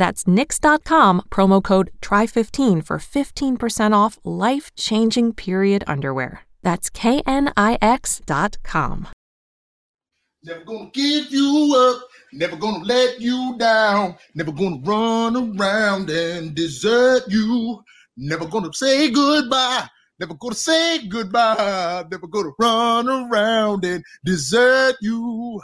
That's knix.com, promo code TRY15 for 15% off life changing period underwear. That's knix.com. Never gonna give you up, never gonna let you down, never gonna run around and desert you, never gonna say goodbye, never gonna say goodbye, never gonna run around and desert you.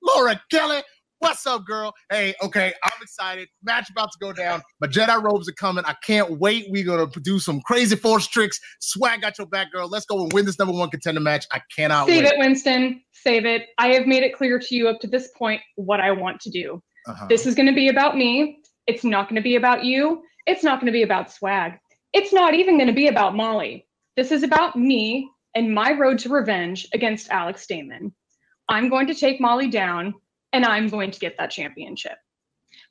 Laura Kelly, What's up, girl? Hey, okay, I'm excited. Match about to go down. My Jedi robes are coming. I can't wait. We're gonna do some crazy force tricks. Swag got your back, girl. Let's go and win this number one contender match. I cannot Save wait. it, Winston. Save it. I have made it clear to you up to this point what I want to do. Uh-huh. This is going to be about me. It's not going to be about you. It's not going to be about swag. It's not even going to be about Molly. This is about me and my road to revenge against Alex Damon. I'm going to take Molly down and I'm going to get that championship.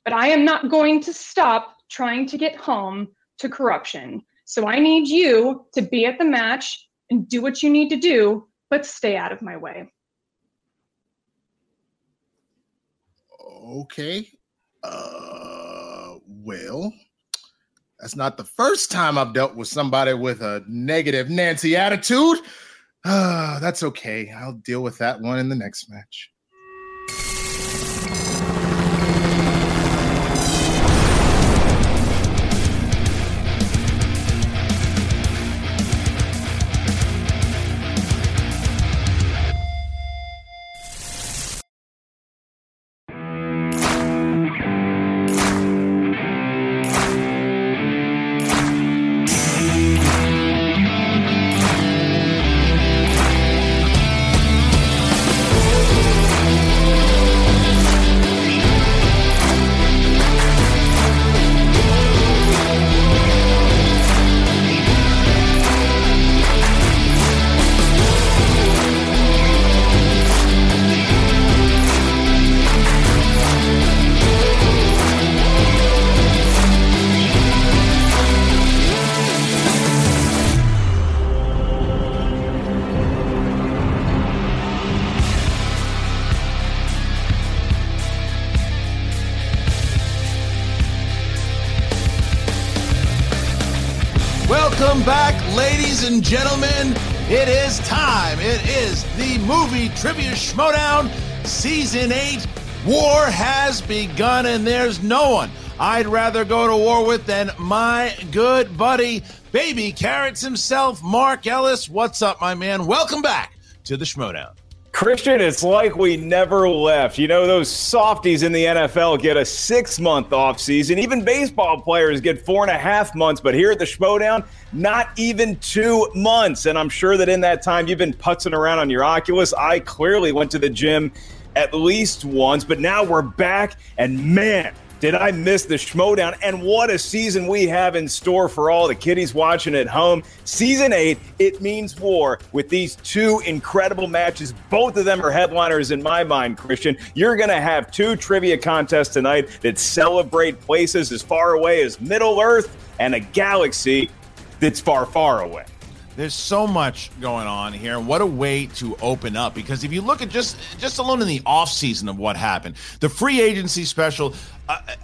But I am not going to stop trying to get home to corruption. So I need you to be at the match and do what you need to do, but stay out of my way. Okay. Uh, well, that's not the first time I've dealt with somebody with a negative Nancy attitude. Uh, that's okay. I'll deal with that one in the next match. Welcome back, ladies and gentlemen. It is time. It is the movie trivia schmoedown, season eight. War has begun, and there's no one I'd rather go to war with than my good buddy, baby carrots himself, Mark Ellis. What's up, my man? Welcome back to the schmoedown. Christian, it's like we never left. You know, those softies in the NFL get a six month offseason. Even baseball players get four and a half months. But here at the Schmoedown, not even two months. And I'm sure that in that time you've been putzing around on your Oculus. I clearly went to the gym at least once, but now we're back. And man, did I miss the Schmoedown? And what a season we have in store for all the kiddies watching at home. Season eight, it means war with these two incredible matches. Both of them are headliners in my mind, Christian. You're going to have two trivia contests tonight that celebrate places as far away as Middle Earth and a galaxy that's far, far away. There's so much going on here. and What a way to open up because if you look at just just alone in the off season of what happened, the free agency special,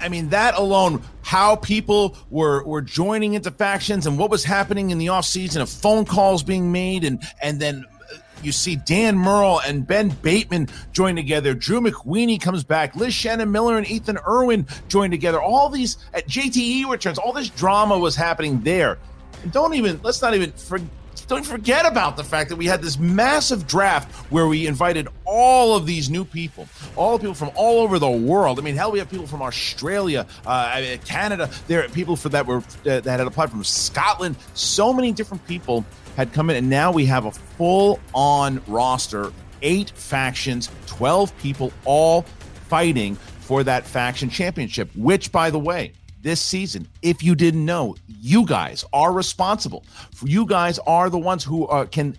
I mean that alone how people were were joining into factions and what was happening in the offseason of phone calls being made and and then uh, you see Dan Murrell and Ben Bateman join together. Drew McWeeny comes back. Liz Shannon Miller and Ethan Irwin join together. All these at JTE returns. All this drama was happening there. And don't even let's not even forget don't forget about the fact that we had this massive draft where we invited all of these new people, all people from all over the world. I mean, hell, we have people from Australia, uh, Canada. There are people for that were uh, that had applied from Scotland. So many different people had come in, and now we have a full-on roster, eight factions, twelve people, all fighting for that faction championship. Which, by the way this season. If you didn't know, you guys are responsible. You guys are the ones who uh, can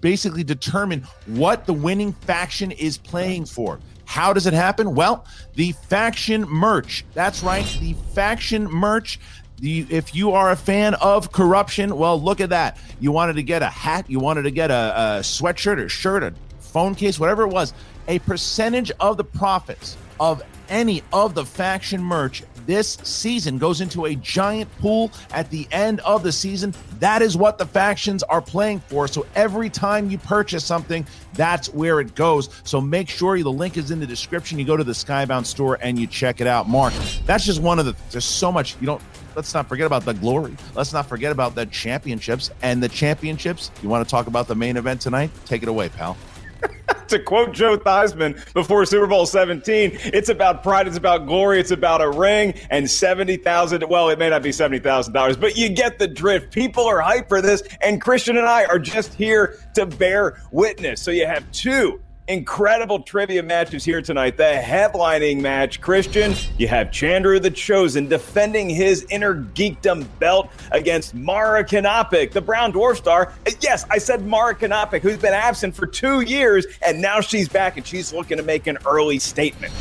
basically determine what the winning faction is playing for. How does it happen? Well, the faction merch. That's right, the faction merch. The, if you are a fan of corruption, well, look at that. You wanted to get a hat, you wanted to get a, a sweatshirt or shirt, a phone case, whatever it was. A percentage of the profits of any of the faction merch this season goes into a giant pool at the end of the season. That is what the factions are playing for. So every time you purchase something, that's where it goes. So make sure the link is in the description. You go to the Skybound store and you check it out. Mark, that's just one of the, there's so much. You don't, let's not forget about the glory. Let's not forget about the championships and the championships. You want to talk about the main event tonight? Take it away, pal. to quote Joe Theismann before Super Bowl 17, it's about pride, it's about glory, it's about a ring and 70,000. Well, it may not be $70,000, but you get the drift. People are hyped for this, and Christian and I are just here to bear witness. So you have two incredible trivia matches here tonight. The headlining match, Christian, you have Chandru the Chosen defending his inner geekdom belt against Mara Kanopic, the Brown Dwarf star. Uh, yes, I said Mara Kanopic, who's been absent for two years, and now she's back and she's looking to make an early statement.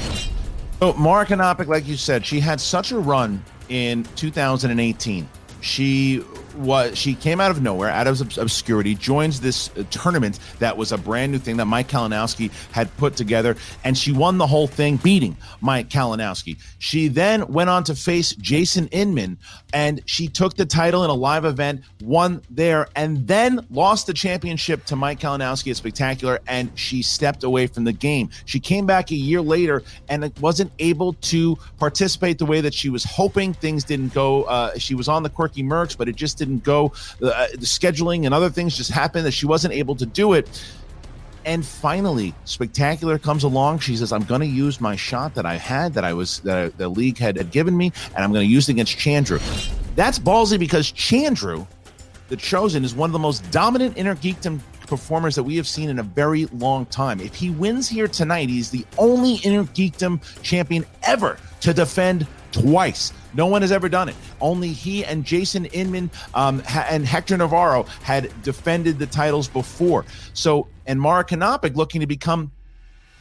So, Mara Kanopic, like you said, she had such a run in 2018. She was she came out of nowhere, out of obscurity, joins this uh, tournament that was a brand new thing that Mike Kalinowski had put together, and she won the whole thing, beating Mike Kalinowski. She then went on to face Jason Inman, and she took the title in a live event, won there, and then lost the championship to Mike Kalinowski at Spectacular, and she stepped away from the game. She came back a year later and wasn't able to participate the way that she was hoping. Things didn't go. Uh, she was on the quirky Mercs, but it just didn't didn't go. Uh, the scheduling and other things just happened that she wasn't able to do it. And finally, Spectacular comes along. She says, "I'm going to use my shot that I had, that I was that the league had, had given me, and I'm going to use it against Chandru." That's ballsy because Chandru, the chosen, is one of the most dominant inner geekdom performers that we have seen in a very long time. If he wins here tonight, he's the only inner geekdom champion ever to defend twice. No one has ever done it. Only he and Jason Inman um, ha- and Hector Navarro had defended the titles before. So, and Mara Kanopic looking to become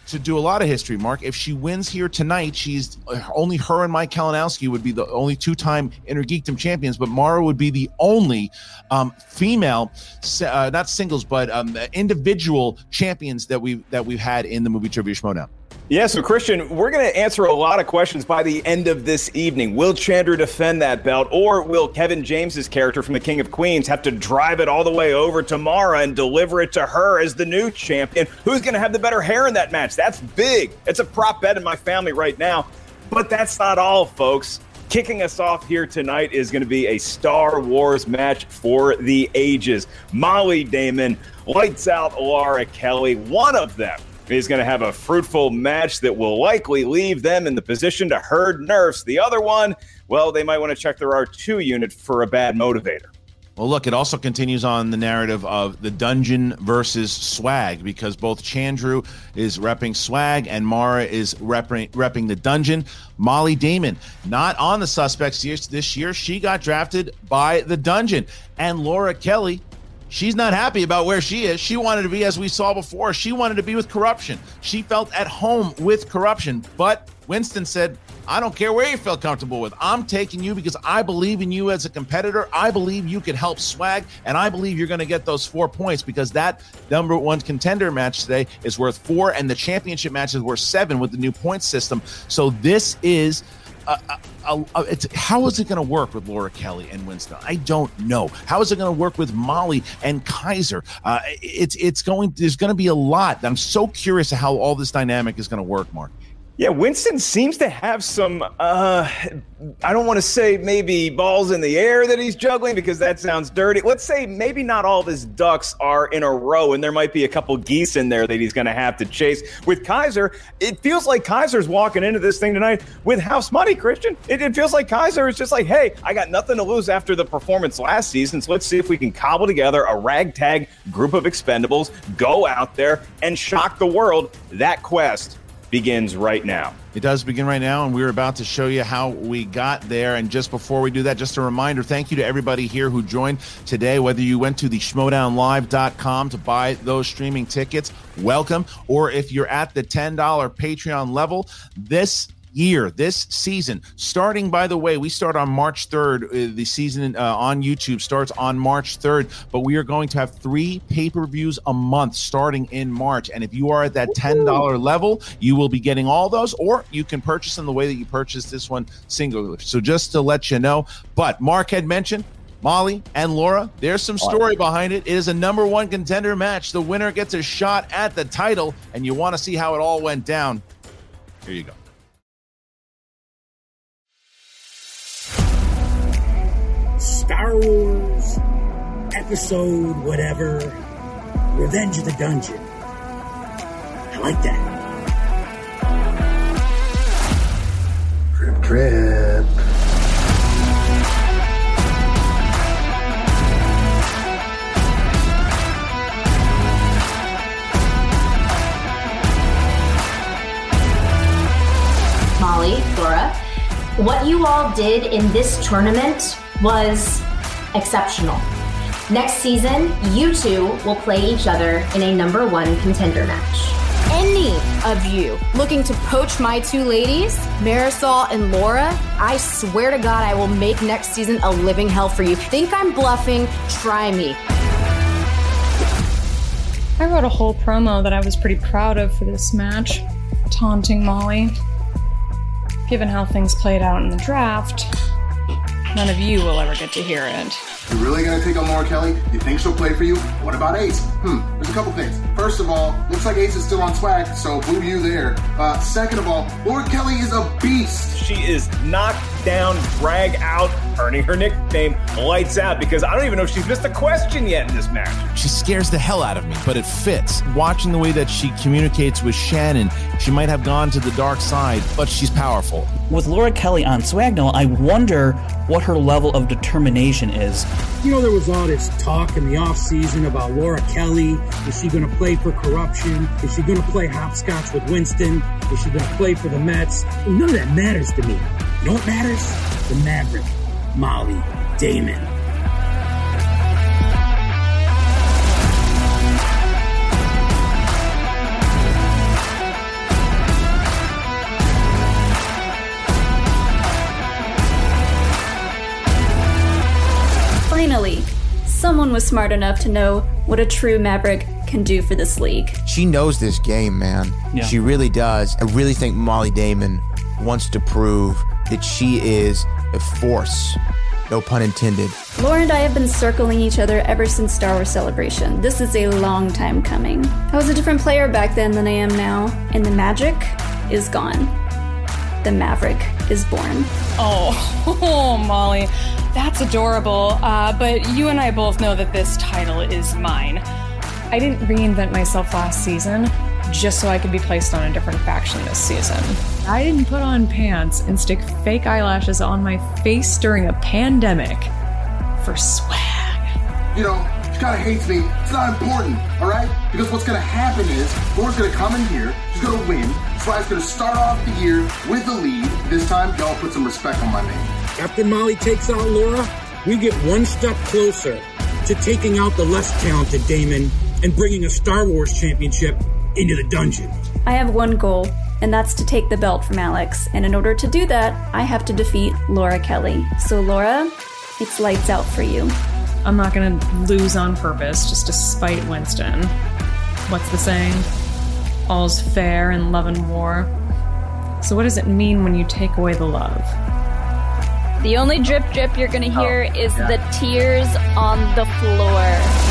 to do a lot of history, Mark. If she wins here tonight, she's uh, only her and Mike Kalinowski would be the only two-time Inner Geekdom champions, but Mara would be the only um, female, uh, not singles, but um, individual champions that we that we've had in the movie Trivia Schmoedown. Yeah, so Christian, we're going to answer a lot of questions by the end of this evening. Will Chandru defend that belt, or will Kevin James's character from the King of Queens have to drive it all the way over to Mara and deliver it to her as the new champion? Who's going to have the better hair in that match? That's big. It's a prop bet in my family right now. But that's not all, folks. Kicking us off here tonight is going to be a Star Wars match for the ages. Molly Damon, lights out Laura Kelly, one of them He's going to have a fruitful match that will likely leave them in the position to herd nerfs. The other one, well, they might want to check their R2 unit for a bad motivator. Well, look, it also continues on the narrative of the dungeon versus swag because both Chandru is repping swag and Mara is repping, repping the dungeon. Molly Damon, not on the suspects this year. She got drafted by the dungeon. And Laura Kelly, She's not happy about where she is. She wanted to be, as we saw before, she wanted to be with corruption. She felt at home with corruption. But Winston said, I don't care where you feel comfortable with. I'm taking you because I believe in you as a competitor. I believe you can help swag, and I believe you're going to get those four points because that number one contender match today is worth four, and the championship match is worth seven with the new point system. So this is. A, a, a, it's how is it going to work with Laura Kelly and Winston? I don't know. How is it going to work with Molly and Kaiser? Uh, it's it's going. There's going to be a lot. I'm so curious how all this dynamic is going to work, Mark. Yeah, Winston seems to have some, uh, I don't want to say maybe balls in the air that he's juggling because that sounds dirty. Let's say maybe not all of his ducks are in a row and there might be a couple geese in there that he's going to have to chase. With Kaiser, it feels like Kaiser's walking into this thing tonight with house money, Christian. It, it feels like Kaiser is just like, hey, I got nothing to lose after the performance last season, so let's see if we can cobble together a ragtag group of expendables, go out there and shock the world. That quest begins right now. It does begin right now, and we're about to show you how we got there. And just before we do that, just a reminder thank you to everybody here who joined today. Whether you went to the schmoedownlive.com to buy those streaming tickets, welcome. Or if you're at the $10 Patreon level, this year, this season. Starting, by the way, we start on March 3rd. Uh, the season uh, on YouTube starts on March 3rd, but we are going to have three pay per views a month starting in March. And if you are at that $10 level, you will be getting all those, or you can purchase them the way that you purchased this one singularly. So just to let you know, but Mark had mentioned Molly and Laura, there's some story behind it. It is a number one contender match. The winner gets a shot at the title, and you want to see how it all went down. Here you go. Star Wars episode whatever, Revenge of the Dungeon. I like that. Trip, trip. Molly, Laura, what you all did in this tournament was exceptional. Next season, you two will play each other in a number one contender match. Any of you looking to poach my two ladies, Marisol and Laura, I swear to God I will make next season a living hell for you. Think I'm bluffing? Try me. I wrote a whole promo that I was pretty proud of for this match, taunting Molly. Given how things played out in the draft, none of you will ever get to hear it. You really gonna take on Laura Kelly? You think she'll play for you? What about Ace? Hmm, there's a couple things. First of all, looks like Ace is still on swag, so boo you there. Uh, second of all, Laura Kelly is a beast. She is knocked down, drag out, earning her nickname Lights Out because I don't even know if she's missed a question yet in this match. She scares the hell out of me, but it fits. Watching the way that she communicates with Shannon, she might have gone to the dark side, but she's powerful. With Laura Kelly on Swagnell, I wonder what her level of determination is. You know, there was all this talk in the off season about Laura Kelly. Is she going to play for corruption? Is she going to play hopscotch with Winston? Is she going to play for the Mets? None of that matters to me. You know what matters? The Maverick, Molly, Damon. Finally, someone was smart enough to know what a true Maverick can do for this league. She knows this game, man. Yeah. She really does. I really think Molly Damon wants to prove that she is a force. No pun intended. Laura and I have been circling each other ever since Star Wars Celebration. This is a long time coming. I was a different player back then than I am now, and the magic is gone. The Maverick is born. Oh, oh Molly, that's adorable. Uh, but you and I both know that this title is mine. I didn't reinvent myself last season just so I could be placed on a different faction this season. I didn't put on pants and stick fake eyelashes on my face during a pandemic for swag. You know, she kinda hates me. It's not important, alright? Because what's gonna happen is Laura's gonna come in here, she's gonna win. Swag's gonna start off the year with the lead. This time, y'all put some respect on my name. After Molly takes out Laura, we get one step closer to taking out the less talented Damon and bringing a Star Wars championship into the dungeon. I have one goal and that's to take the belt from Alex. And in order to do that, I have to defeat Laura Kelly. So, Laura, it's lights out for you. I'm not gonna lose on purpose just to spite Winston. What's the saying? All's fair in love and war. So, what does it mean when you take away the love? The only drip drip you're gonna oh, hear is the tears on the floor.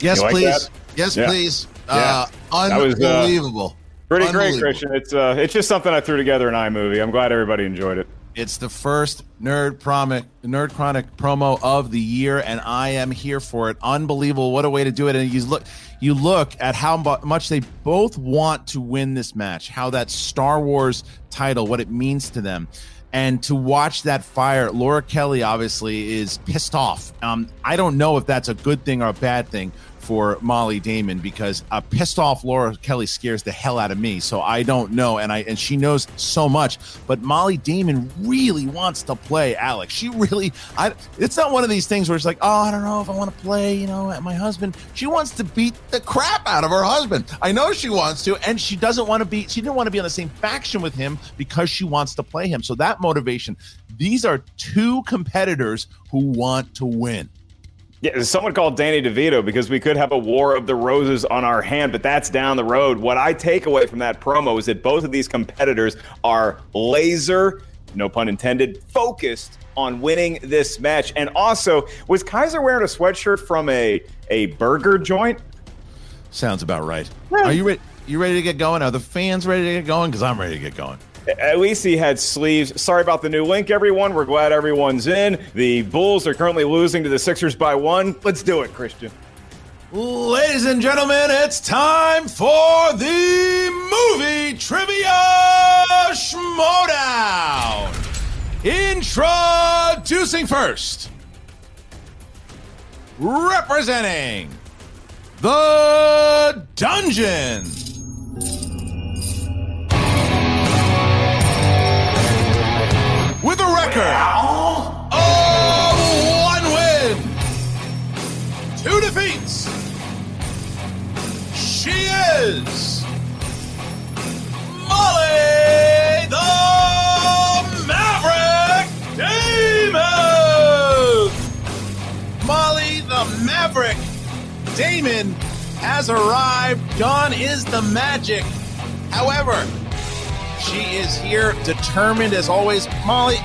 Yes, like please. that? Yes, Yeah. please. Yeah. Uh, That was, uh, unbelievable. Pretty great, Christian. It's uh, it's just something I threw together in iMovie. I'm glad everybody enjoyed it. It's the first Nerd Promic, Nerd Chronic promo of the year, and I am here for it. Unbelievable! What a way to do it! And you look, you look at how much they both want to win this match. How that Star Wars title, what it means to them, and to watch that fire. Laura Kelly obviously is pissed off. Um, I don't know if that's a good thing or a bad thing for Molly Damon because a pissed off Laura Kelly scares the hell out of me. So I don't know, and I and she knows so much. But Molly Damon really wants to play Alex. She really, I. It's not one of these things where it's like, oh, I don't know if I want to play. You know, my husband. She wants to beat the crap out of her husband. I know she wants to, and she doesn't want to be. She didn't want to be on the same faction with him because she wants to play him. So that motivation. These are two competitors who want to win. Yeah, someone called Danny DeVito because we could have a war of the roses on our hand, but that's down the road. What I take away from that promo is that both of these competitors are laser, no pun intended, focused on winning this match. And also, was Kaiser wearing a sweatshirt from a a burger joint? Sounds about right. Are you ready? You ready to get going? Are the fans ready to get going? Because I'm ready to get going. At least he had sleeves. Sorry about the new link, everyone. We're glad everyone's in. The Bulls are currently losing to the Sixers by one. Let's do it, Christian. Ladies and gentlemen, it's time for the movie trivia schmoedown. Introducing first, representing the dungeon. With a record of one win, two defeats, she is Molly the Maverick Damon. Molly the Maverick Damon has arrived. Gone is the magic. However, she is here determined as always. Molly,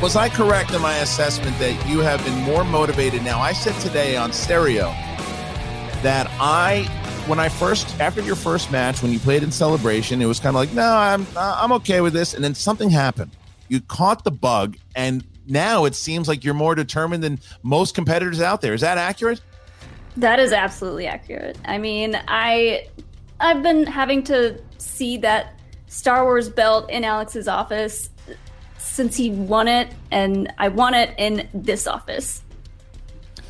was I correct in my assessment that you have been more motivated now? I said today on stereo that I, when I first, after your first match, when you played in celebration, it was kind of like, no, I'm, I'm okay with this. And then something happened. You caught the bug, and now it seems like you're more determined than most competitors out there. Is that accurate? That is absolutely accurate. I mean, I I've been having to see that Star Wars belt in Alex's office since he won it, and I want it in this office.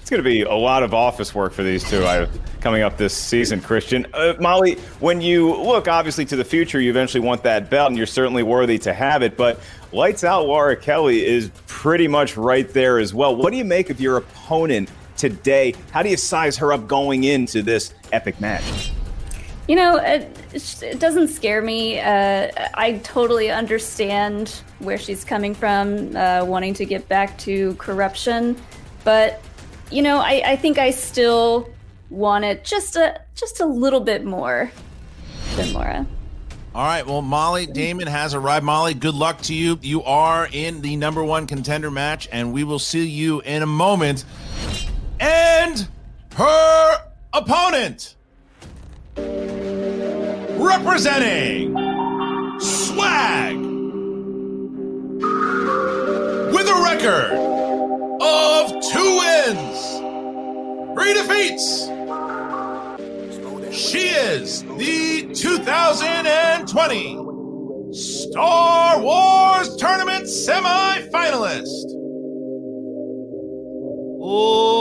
It's going to be a lot of office work for these two I, coming up this season, Christian. Uh, Molly, when you look obviously to the future, you eventually want that belt, and you're certainly worthy to have it. But Lights Out Laura Kelly is pretty much right there as well. What do you make of your opponent today? How do you size her up going into this epic match? You know, it, it doesn't scare me. Uh, I totally understand where she's coming from, uh, wanting to get back to corruption, but you know, I, I think I still want it just a just a little bit more than Laura. All right. Well, Molly Damon has arrived. Molly, good luck to you. You are in the number one contender match, and we will see you in a moment. And her opponent, representing Swag, with a record of two wins, three defeats, She is the 2020 Star Wars Tournament semifinalist. Laura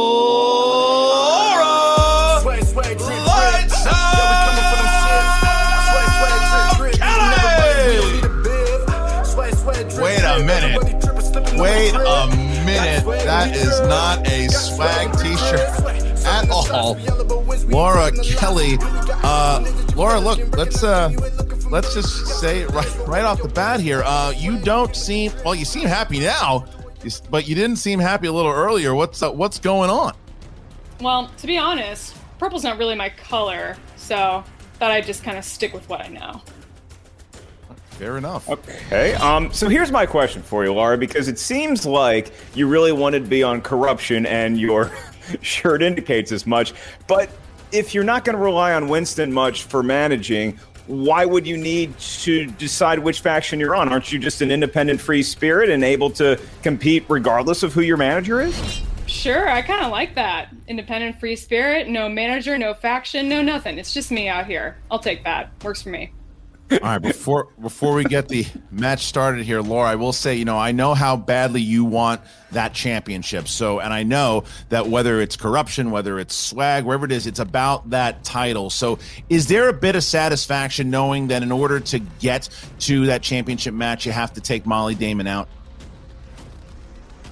That is not a swag t-shirt at all. Laura Kelly. Uh, Laura, look, let's uh, let's just say right right off the bat here. Uh, you don't seem well. You seem happy now, but you didn't seem happy a little earlier. What's uh, what's going on? Well, to be honest, purple's not really my color, so thought I'd just kind of stick with what I know. Fair enough. Okay. Um, so here's my question for you, Laura, because it seems like you really wanted to be on corruption, and your shirt indicates as much. But if you're not going to rely on Winston much for managing, why would you need to decide which faction you're on? Aren't you just an independent free spirit and able to compete regardless of who your manager is? Sure, I kind of like that. Independent free spirit, no manager, no faction, no nothing. It's just me out here. I'll take that. Works for me. All right, before before we get the match started here, Laura, I will say, you know, I know how badly you want that championship. So, and I know that whether it's corruption, whether it's swag, wherever it is, it's about that title. So, is there a bit of satisfaction knowing that in order to get to that championship match, you have to take Molly Damon out?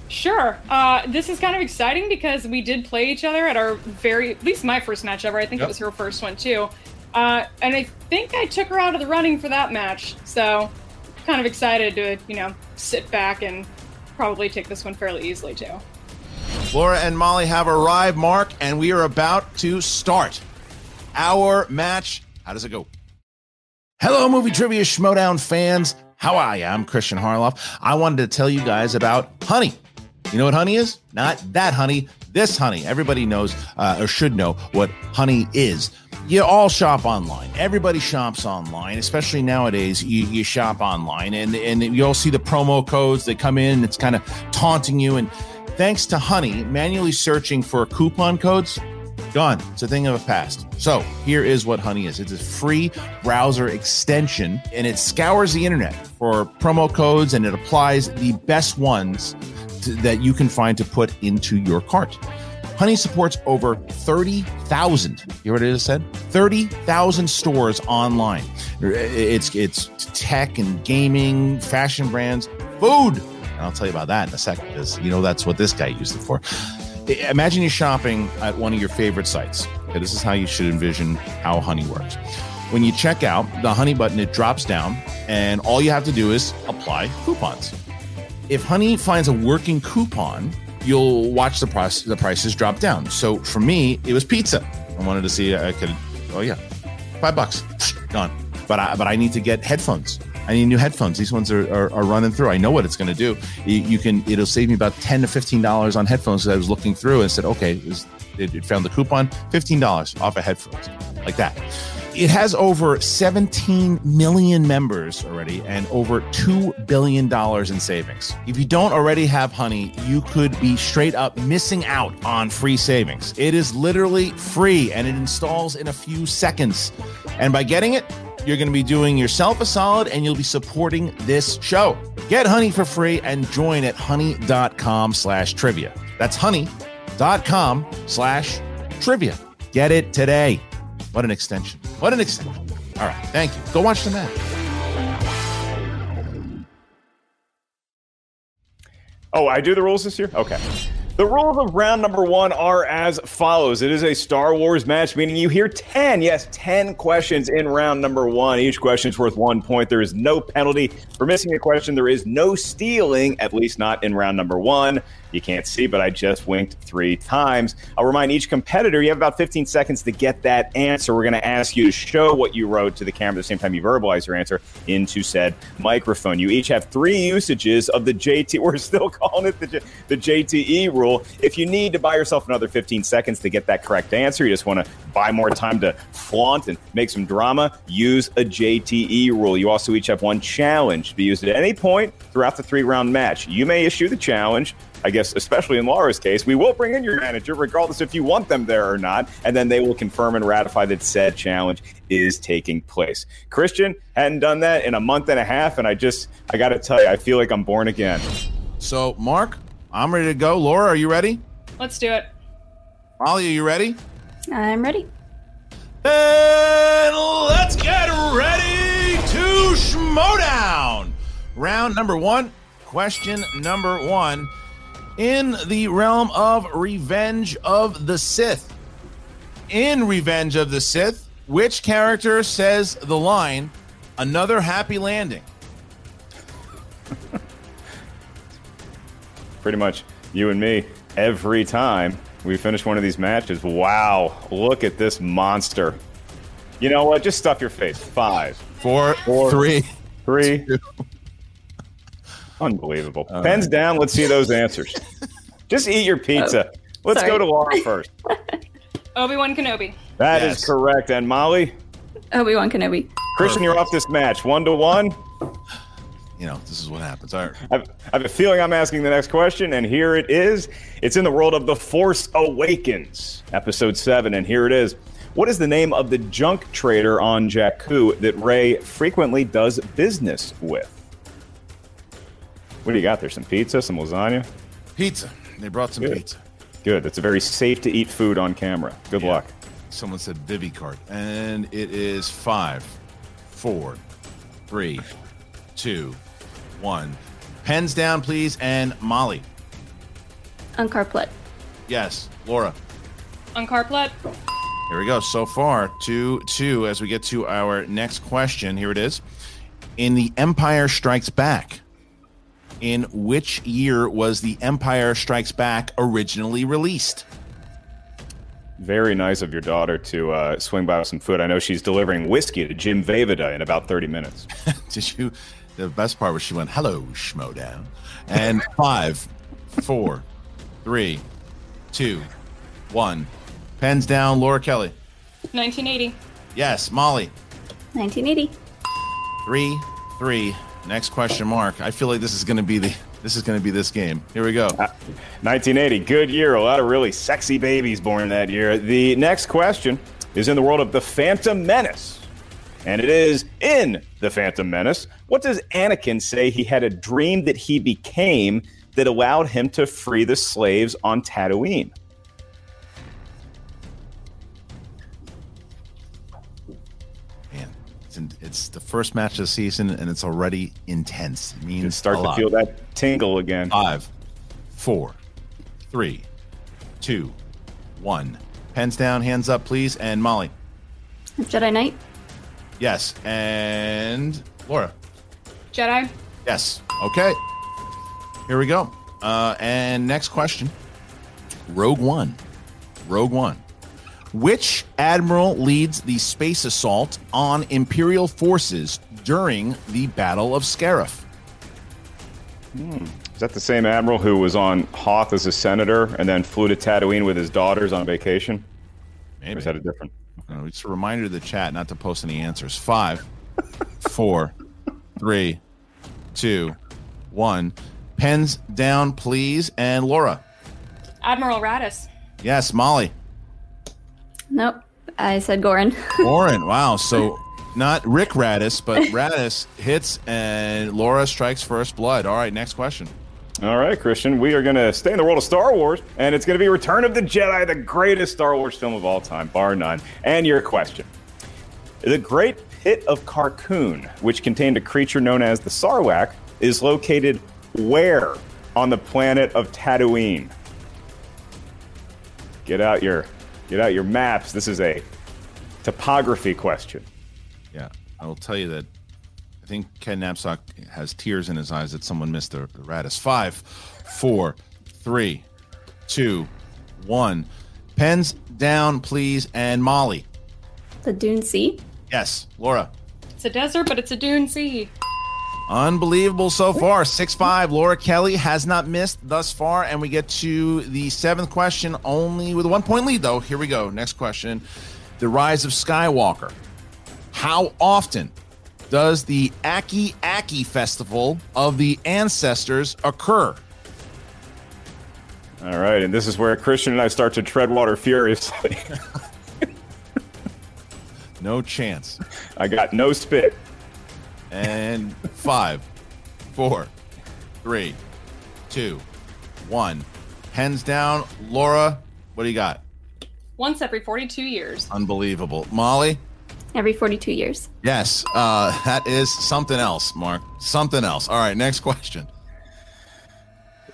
Sure. Uh, this is kind of exciting because we did play each other at our very, at least my first match ever. I think yep. it was her first one too. Uh, and I think I took her out of the running for that match. So, kind of excited to, you know, sit back and probably take this one fairly easily too. Laura and Molly have arrived, Mark, and we are about to start our match. How does it go? Hello, movie trivia Schmoedown fans. How are you? I'm Christian Harloff. I wanted to tell you guys about honey. You know what honey is? Not that honey, this honey. Everybody knows uh, or should know what honey is. You all shop online. Everybody shops online, especially nowadays. You, you shop online, and and you all see the promo codes. They come in. It's kind of taunting you. And thanks to Honey, manually searching for coupon codes gone. It's a thing of the past. So here is what Honey is. It's a free browser extension, and it scours the internet for promo codes, and it applies the best ones that you can find to put into your cart. Honey supports over 30,000. You hear what it said? 30,000 stores online. It's it's tech and gaming, fashion brands, food. And I'll tell you about that in a second because you know that's what this guy used it for. Imagine you're shopping at one of your favorite sites. Okay, this is how you should envision how Honey works. When you check out, the Honey button it drops down, and all you have to do is apply coupons. If Honey finds a working coupon, you'll watch the price the prices drop down. So for me, it was pizza. I wanted to see I could. Oh yeah, five bucks gone. But I but I need to get headphones. I need new headphones. These ones are, are, are running through. I know what it's going to do. You, you, can it'll save me about ten to fifteen dollars on headphones. I was looking through and said, okay, it, it, it found the coupon, fifteen dollars off of headphones, like that. It has over 17 million members already and over $2 billion in savings. If you don't already have Honey, you could be straight up missing out on free savings. It is literally free and it installs in a few seconds. And by getting it, you're going to be doing yourself a solid and you'll be supporting this show. Get Honey for free and join at honey.com slash trivia. That's honey.com slash trivia. Get it today. What an extension. What an extension. All right. Thank you. Go watch the match. Oh, I do the rules this year? Okay. The rules of round number one are as follows. It is a Star Wars match, meaning you hear 10, yes, 10 questions in round number one. Each question is worth one point. There is no penalty for missing a question. There is no stealing, at least not in round number one. You can't see, but I just winked three times. I'll remind each competitor you have about 15 seconds to get that answer. We're going to ask you to show what you wrote to the camera at the same time you verbalize your answer into said microphone. You each have three usages of the JT. We're still calling it the, the JTE rule. If you need to buy yourself another 15 seconds to get that correct answer, you just want to buy more time to flaunt and make some drama, use a JTE rule. You also each have one challenge to be used at any point throughout the three round match. You may issue the challenge I guess, especially in Laura's case, we will bring in your manager, regardless if you want them there or not, and then they will confirm and ratify that said challenge is taking place. Christian hadn't done that in a month and a half, and I just, I got to tell you, I feel like I'm born again. So, Mark, I'm ready to go. Laura, are you ready? Let's do it. Molly, are you ready? I'm ready. And let's get ready to schmoedown. Round number one. Question number one. In the realm of Revenge of the Sith. In Revenge of the Sith, which character says the line, another happy landing? Pretty much you and me every time we finish one of these matches. Wow, look at this monster. You know what? Just stuff your face. Five, four, four three, three. Unbelievable. Pens down. Let's see those answers. Just eat your pizza. Uh, let's sorry. go to Laura first. Obi Wan Kenobi. That is correct. And Molly, Obi Wan Kenobi. Christian, you're off this match. One to one. You know, this is what happens. All right. I've, I have a feeling I'm asking the next question, and here it is. It's in the world of The Force Awakens, Episode 7, and here it is. What is the name of the junk trader on Jakku that Rey frequently does business with? What do you got there? Some pizza, some lasagna? Pizza. They brought some Good. pizza. Good. It's a very safe to eat food on camera. Good luck. Someone said Vivicart. And it is five, four, three, two, one. Pens down, please. And Molly. Unkar Plutt. Yes. Laura. Unkar Plutt. Here we go. So far, 2 2 as we get to our next question. Here it is. In The Empire Strikes Back, in which year was The Empire Strikes Back originally released? Very nice of your daughter to uh, swing by with some food. I know she's delivering whiskey to Jim Vejvoda in about 30 minutes. Did you? The best part was she went, "Hello, Schmoedown," and five, four, three, two, one. Pens down. Laura Kelly. 1980. Yes, Molly. 1980. Three, three. Next question mark. I feel like this is going to be the. This is going to be this game. Here we go. Uh, 1980, good year. A lot of really sexy babies born that year. The next question is in the world of the Phantom Menace. And it is in the Phantom Menace. What does Anakin say he had a dream that he became that allowed him to free the slaves on Tatooine? It's, in, it's the first match of the season, and it's already intense. It means You can start a to lot. feel that tingle again. Five, four, three, two, one. Pens down, hands up, please. And Molly. Jedi Knight. Yes. And Laura. Jedi. Yes. Okay. Here we go. Uh, and next question Rogue One. Rogue One. Which admiral leads the space assault on Imperial forces during the Battle of Scarif? Hmm. Is that the same admiral who was on Hoth as a senator and then flew to Tatooine with his daughters on vacation? Maybe. Or is that a different? Uh, it's a reminder to the chat not to post any answers. Five, four, three, two, one. Pens down, please. And Laura. Admiral Raddus. Yes, Molly. Nope. I said Gorin. Warren. Wow. So not Rick Radis, but Radis hits and Laura strikes first blood. All right, next question. All right, Christian, we are going to stay in the world of Star Wars, and it's going to be Return of the Jedi, the greatest Star Wars film of all time, bar none. And your question The Great Pit of Carkoon, which contained a creature known as the Sarlacc, is located where on the planet of Tatooine? Get out your get out your maps. This is a topography question. Yeah, I will tell you that I think Ken Napzok has tears in his eyes that someone missed the, the Raddus. Five, four, three, two, one. Pens down, please. And Molly. The Dune Sea. Yes, Laura. It's a desert, but it's a dune sea. Unbelievable so far. 6 5. Laura Kelly has not missed thus far. And we get to the seventh question only with a one point lead, though. Here we go. Next question The Rise of Skywalker. How often does the Aki Aki Festival of the Ancestors occur? All right, and this is where Christian and I start to tread water furiously. no chance. I got no spit. And five, four, three, two, one. Hands down. Laura, what do you got? Once every 42 years. Unbelievable. Molly? Every 42 years. Yes, uh, that is something else, Mark. Something else. All right, next question.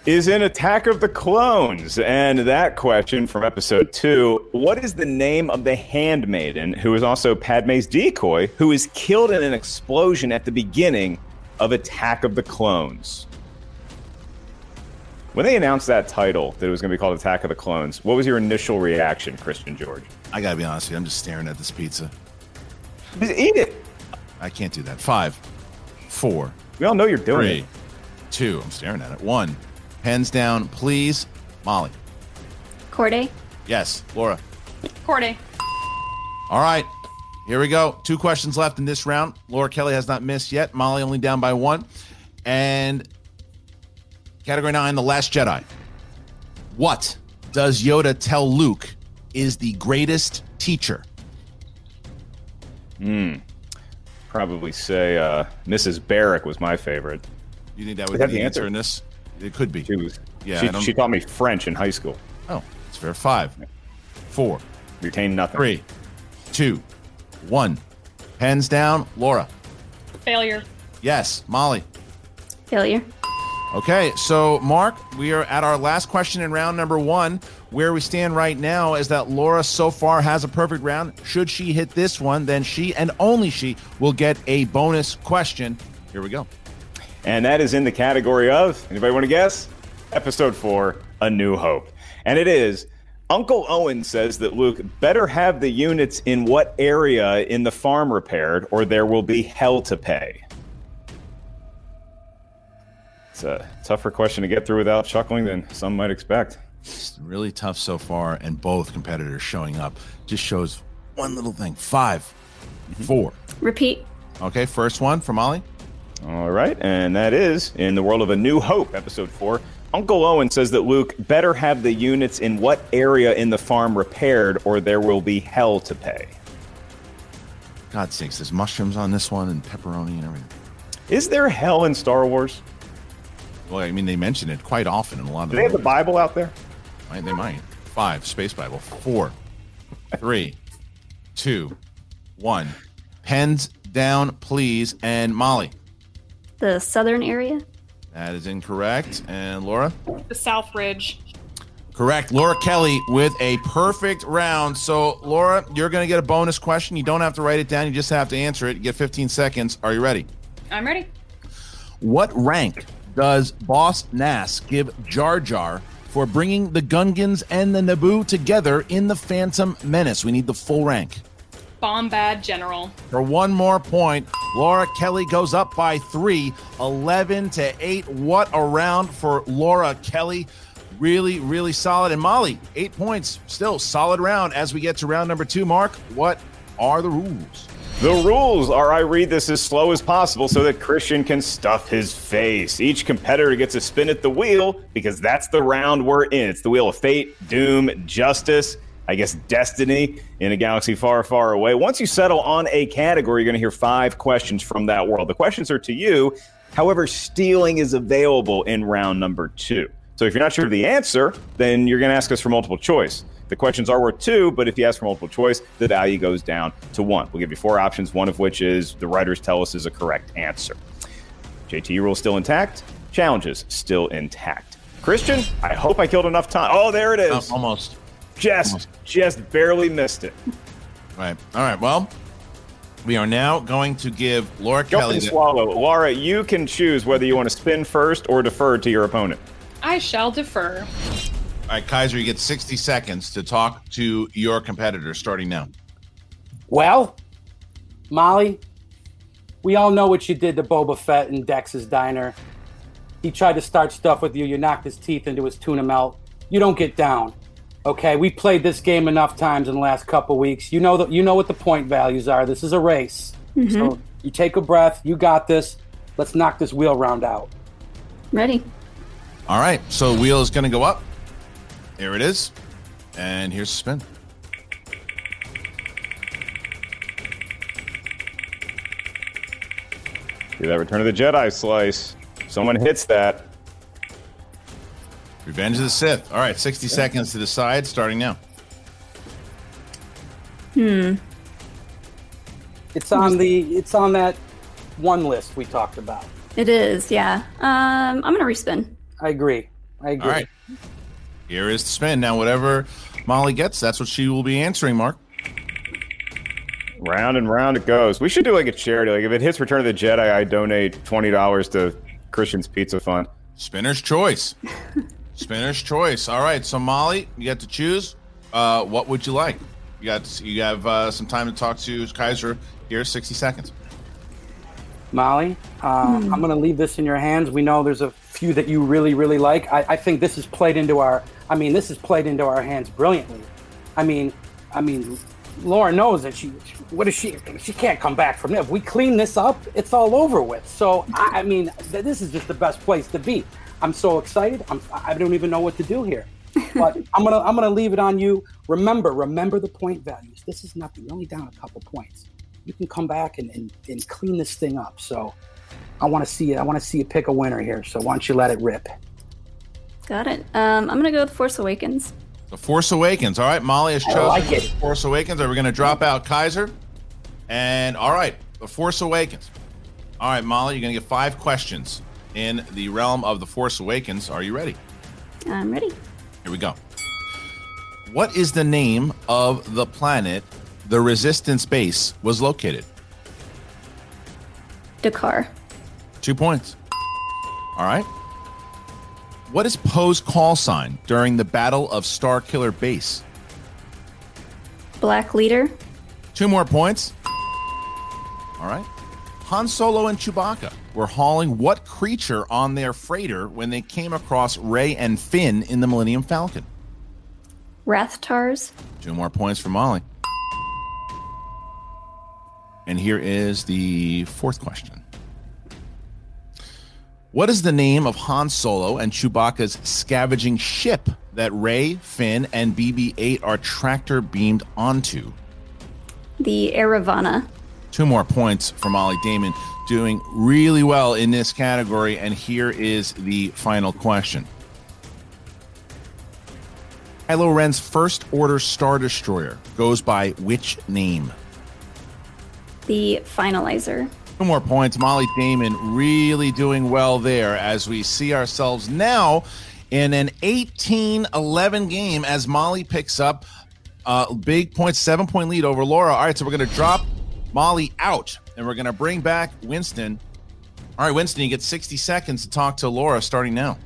Is in Attack of the Clones. And that question from episode two What is the name of the handmaiden who is also Padme's decoy, who is killed in an explosion at the beginning of Attack of the Clones? When they announced that title, that it was going to be called Attack of the Clones, what was your initial reaction, Christian George? I got to be honest with you, I'm just staring at this pizza. Just eat it. I can't do that. Five, four. We all know you're doing three, it. Two. I'm staring at it. One. Hands down, please. Molly. Corday. Yes. Laura. Corday. All right. Here we go. Two questions left in this round. Laura Kelly has not missed yet. Molly only down by one. And category nine, The Last Jedi. What does Yoda tell Luke is the greatest teacher? Hmm. Probably say uh, Mrs. Barrick was my favorite. You think that would that be the the answer answer? in this? It could be. She was. Yeah, she, she taught me French in high school. Oh, it's fair. Five, four, Retain nothing. three, two, one. Hands down, Laura. Failure. Yes, Molly. Failure. Okay, so Mark, we are at our last question in round number one. Where we stand right now is that Laura so far has a perfect round. Should she hit this one, then she and only she will get a bonus question. Here we go. And that is in the category of anybody want to guess? Episode four, A New Hope. And it is Uncle Owen says that Luke better have the units in what area in the farm repaired, or there will be hell to pay. It's a tougher question to get through without chuckling than some might expect. It's really tough so far, and both competitors showing up just shows one little thing. Five, mm-hmm. four. Repeat. Okay, first one for Molly. All right, and that is in the world of A New Hope, episode four. Uncle Owen says that Luke better have the units in what area in the farm repaired, or there will be hell to pay. God sakes, there's mushrooms on this one and pepperoni and everything. Is there hell in Star Wars? Well, I mean, they mention it quite often in a lot of Do they have the Bible out there? Might, they might. Five, Space Bible. Four, three, two, one. Pens down, please. And Molly. The southern area. That is incorrect. And Laura? The South Ridge. Correct. Laura Kelly with a perfect round. So, Laura, you're going to get a bonus question. You don't have to write it down, you just have to answer it. You get 15 seconds. Are you ready? I'm ready. What rank does Boss Nass give Jar Jar for bringing the Gungans and the Naboo together in the Phantom Menace? We need the full rank. Bombad General. For one more point, Laura Kelly goes up by three, 11 to 8. What a round for Laura Kelly. Really, really solid. And Molly, eight points. Still solid round as we get to round number two. Mark, what are the rules? The rules are I read this as slow as possible so that Christian can stuff his face. Each competitor gets a spin at the wheel because that's the round we're in. It's the wheel of fate, doom, justice, I guess destiny in a galaxy far, far away. Once you settle on a category, you're going to hear five questions from that world. The questions are to you. However, stealing is available in round number two. So if you're not sure of the answer, then you're going to ask us for multiple choice. The questions are worth two, but if you ask for multiple choice, the value goes down to one. We'll give you four options, one of which is the writers tell us is a correct answer. JT rule still intact, challenges still intact. Christian, I hope I killed enough time. Oh, there it is. Almost. Just, just barely missed it. Right. All right. Well, we are now going to give Laura Jump Kelly. and the- swallow. Laura, you can choose whether you want to spin first or defer to your opponent. I shall defer. All right, Kaiser, you get 60 seconds to talk to your competitor starting now. Well, Molly, we all know what you did to Boba Fett in Dex's diner. He tried to start stuff with you. You knocked his teeth into his tuna melt. You don't get down. Okay, we played this game enough times in the last couple weeks. You know that you know what the point values are. This is a race. Mhm. So you take a breath. You got this. Let's knock this wheel round out. Ready. All right. So wheel is going to go up. Here it is. And here's the spin. See that Return of the Jedi slice. Someone hits that. Revenge of the Sith. All right, 60 seconds to decide, starting now. Hmm. It's on the. It's on that one list we talked about. It is, yeah. Um, I'm gonna respin. I agree. I agree. All right. Here is the spin. Now, whatever Molly gets, that's what she will be answering, Mark. Round and round it goes. We should do like a charity. Like if it hits Return of the Jedi, I donate twenty dollars to Christian's Pizza Fund. Spinner's choice. Spinner's choice. All right. So Molly, you get to choose. Uh, what would you like? You got. You have uh, some time to talk to Kaiser. here. 60 seconds. Molly, uh, Hmm. I'm going to leave this in your hands. We know there's a few that you really, really like. I, I think this is played into our. I mean, this is played into our hands brilliantly. I mean, I mean, Laura knows that she. What is she? She can't come back from it. If we clean this up, it's all over with. So I, I mean, th- this is just the best place to be. I'm so excited. I'm. I don't even know what to do here. But I'm gonna. I'm gonna leave it on you. Remember, remember the point values. This is nothing. You're only down a couple points you can come back and, and, and clean this thing up. So I want to see it. I want to see you pick a winner here. So why don't you let it rip? Got it. Um, I'm gonna go with Force Awakens. The Force Awakens. All right, Molly has I chosen like it. Force Awakens. Are we going to drop out Kaiser? And all right, The Force Awakens. All right, Molly, you're going to get five questions in the realm of The Force Awakens. Are you ready? I'm ready. Here we go. What is the name of the planet the Resistance base was located? D'Qar. Two points. All right. What is Poe's call sign during the Battle of Starkiller Base? Black Leader. Two more points. All right. Han Solo and Chewbacca were hauling what creature on their freighter when they came across Rey and Finn in the Millennium Falcon? Rathtars. Two more points for Molly. And here is the fourth question. What is the name of Han Solo and Chewbacca's scavenging ship that Rey, Finn, and BB 8 are tractor beamed onto? The Eravana. Two more points for Molly Damon, doing really well in this category. And here is the final question. Kylo Ren's First Order Star Destroyer goes by which name? The Finalizer. Two more points. Molly Damon really doing well there as we see ourselves now in an 18 11 game as Molly picks up a big point, seven point lead over Laura. All right, so we're going to drop Molly out and we're going to bring back Winston. All right, Winston, you get 60 seconds to talk to Laura starting now.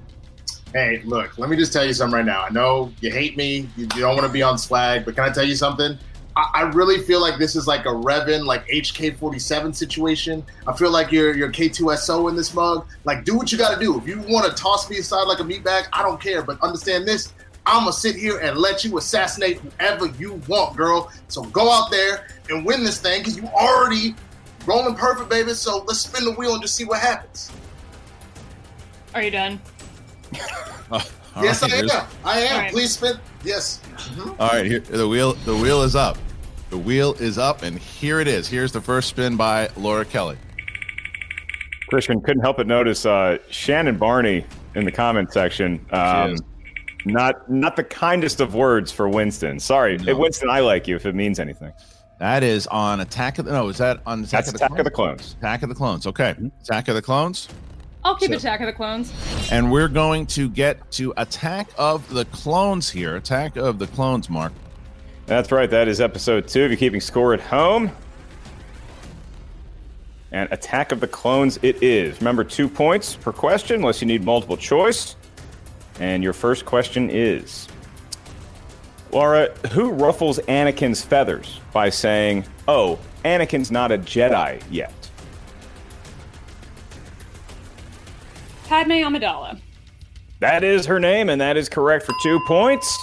Hey, look, let me just tell you something right now. I know you hate me, you, don't want to be on swag, but can I tell you something? I, I really feel like this is like a Revan, like HK47 situation. I feel like you're you're K2SO in this mug. Like, do what you got to do. If you want to toss me aside like a meat bag, I don't care. But understand this: I'm gonna sit here and let you assassinate whoever you want, girl. So go out there and win this thing because you already rolling perfect, baby. So let's spin the wheel and just see what happens. Are you done? Uh, yes, right, I here's- am. I am. All right. Please spin. Yes. Mhm. All right, here the wheel. The wheel is up. The wheel is up, and here it is. Here's the first spin by Laura Kelly. Christian couldn't help but notice uh, Shannon Barney in the comment section. Um, is. Not not the kindest of words for Winston. Sorry, No. Hey, Winston. I like you if it means anything. That is on Attack of the. No, is that on Attack That's of the Attack of the Clones. Attack of the Clones. Okay, mm-hmm. Attack of the Clones. I'll keep So- Attack of the Clones. And we're going to get to Attack of the Clones here. Attack of the Clones, Mark. That's right. That is episode two. If you're keeping score at home. And Attack of the Clones it is. Remember, two points per question, unless you need multiple choice. And your first question is Laura, who ruffles Anakin's feathers by saying, Oh, Anakin's not a Jedi yet? Padme Amidala. That is her name, and that is correct for two points.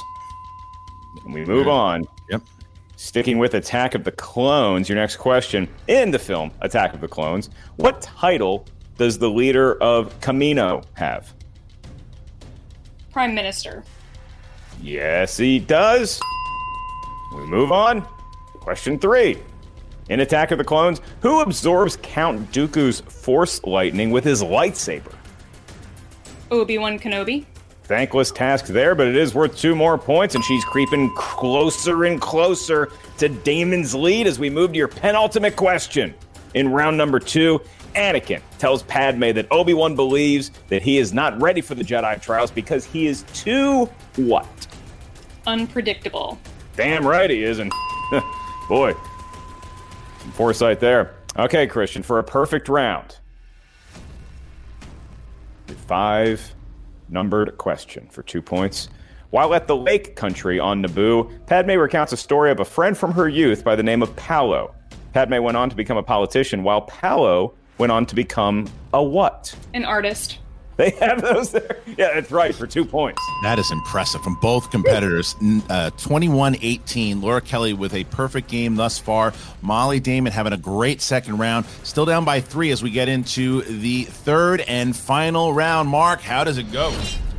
And we move on. Yep. Sticking with Attack of the Clones, your next question in the film Attack of the Clones, what title does the leader of Kamino have? Prime Minister. Yes, he does. We move on. Question three. In Attack of the Clones, who absorbs Count Dooku's Force lightning with his lightsaber? Obi Wan Kenobi. Thankless task there, but it is worth two more points, and she's creeping closer and closer to Damon's lead as we move to your penultimate question. In round number two, Anakin tells Padme that Obi Wan believes that he is not ready for the Jedi trials because he is too what? Unpredictable. Damn right he isn't. Boy, some foresight there. Okay, Christian, for a perfect round, five numbered question for two points. While at the lake country on Naboo, Padme recounts a story of a friend from her youth by the name of Palo. Padme went on to become a politician, while Palo went on to become a what? An artist. They have those there. Yeah, that's right, for two points. That is impressive from both competitors. Uh, 21 18. Laura Kelly with a perfect game thus far. Molly Damon having a great second round. Still down by three as we get into the third and final round. Mark, how does it go?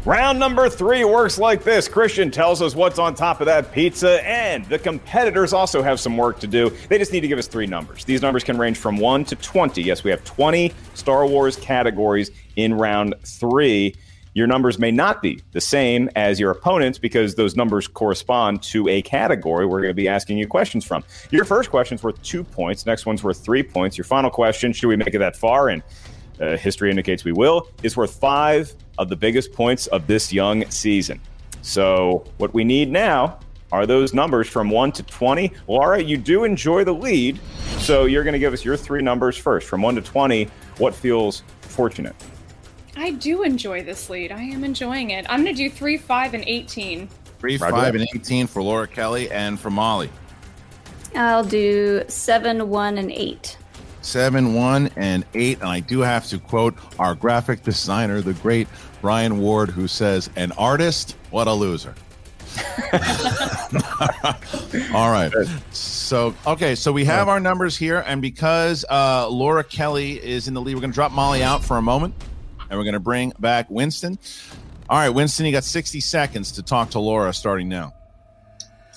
Round number three works like this Christian tells us what's on top of that pizza, and the competitors also have some work to do. They just need to give us three numbers. These numbers can range from 1 to 20. Yes, we have 20 Star Wars categories in round three. Your numbers may not be the same as your opponents because those numbers correspond to a category we're going to be asking you questions from. Your first question's worth two points, next one's worth three points. Your final question, should we make it that far? And uh, history indicates we will, is worth five of the biggest points of this young season. So, what we need now are those numbers from 1 to 20. Laura, you do enjoy the lead, so you're going to give us your three numbers first. From 1 to 20, what feels fortunate? I do enjoy this lead. I am enjoying it. I'm going to do 3, 5, and 18. 3, 5, and 18 for Laura Kelly and for Molly. I'll do 7, 1, and 8 seven, one, and eight. And I do have to quote our graphic designer, the great Brian Ward, who says, An artist, what a loser. All right. So, okay. So we have our numbers here. And because uh, Laura Kelly is in the lead, we're going to drop Molly out for a moment and we're going to bring back Winston. All right, Winston, you got 60 seconds to talk to Laura starting now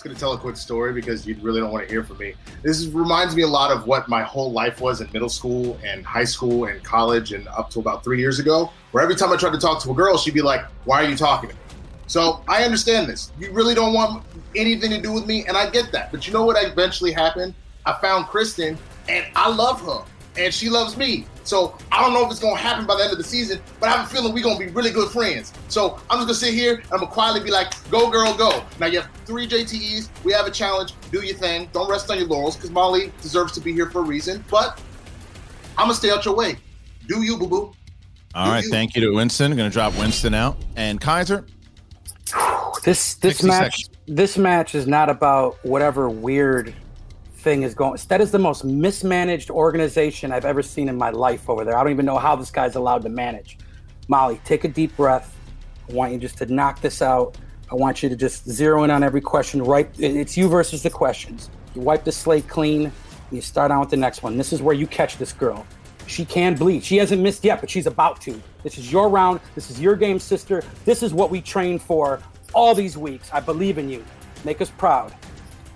just going to tell a quick story because you really don't want to hear from me. This reminds me a lot of what my whole life was in middle school and high school and college and up to about three years ago, where every time I tried to talk to a girl, she'd be like, Why are you talking to me? So I understand this. You really don't want anything to do with me, and I get that. But you know what eventually happened? I found Kristen, and I love her and she loves me. So I don't know if it's gonna happen by the end of the season, but I have a feeling we're gonna be really good friends. So I'm just gonna sit here and I'm gonna quietly be like, go girl, go. Now you have three JTEs, we have a challenge, do your thing. Don't rest on your laurels, because Molly deserves to be here for a reason. But I'm gonna stay out your way. Do you, boo-boo. All do right, you. thank you to Winston. I'm gonna drop Winston out. And Kaiser. This this match seconds. this match is not about whatever weird thing is going. That is the most mismanaged organization I've ever seen in my life over there. I don't even know how this guy's allowed to manage. Molly, take a deep breath. I want you just to knock this out. I want you to just zero in on every question. Right, it's you versus the questions. You wipe the slate clean. You start on with the next one. This is where you catch this girl. She can bleed. She hasn't missed yet, but she's about to. This is your round. This is your game, sister. This is what we trained for all these weeks. I believe in you. Make us proud.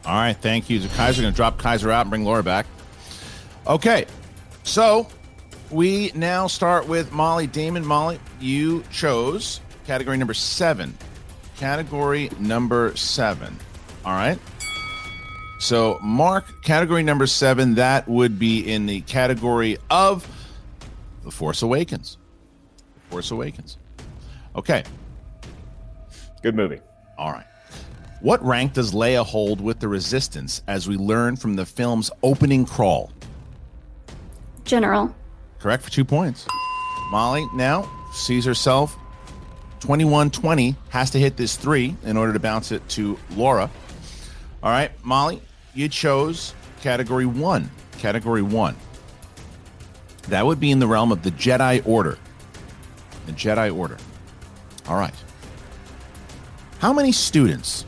All right, thank you. So Kaiser going to drop Kaiser out and bring Laura back. Okay, so we now start with Molly Damon. Molly, you chose category number seven. Category number seven. All right. So, Mark, category number seven, that would be in the category of The Force Awakens. The Force Awakens. Okay. Good movie. All right. What rank does Leia hold with the Resistance as we learn from the film's opening crawl? General. Correct for two points. Molly now sees herself 21 20, has to hit this three in order to bounce it to Laura. All right, Molly, you chose category one. Category one. That would be in the realm of the Jedi Order. The Jedi Order. All right. How many students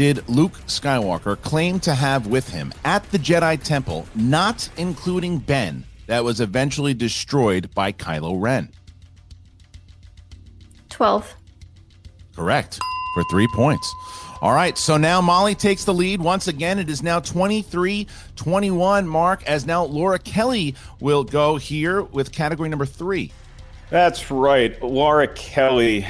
did Luke Skywalker claim to have with him at the Jedi Temple, not including Ben, that was eventually destroyed by Kylo Ren? 12. Correct. for three points. All right, so now Molly takes the lead once again. It is now 23 21, Mark, as now Laura Kelly will go here with category number three. That's right. Laura Kelly.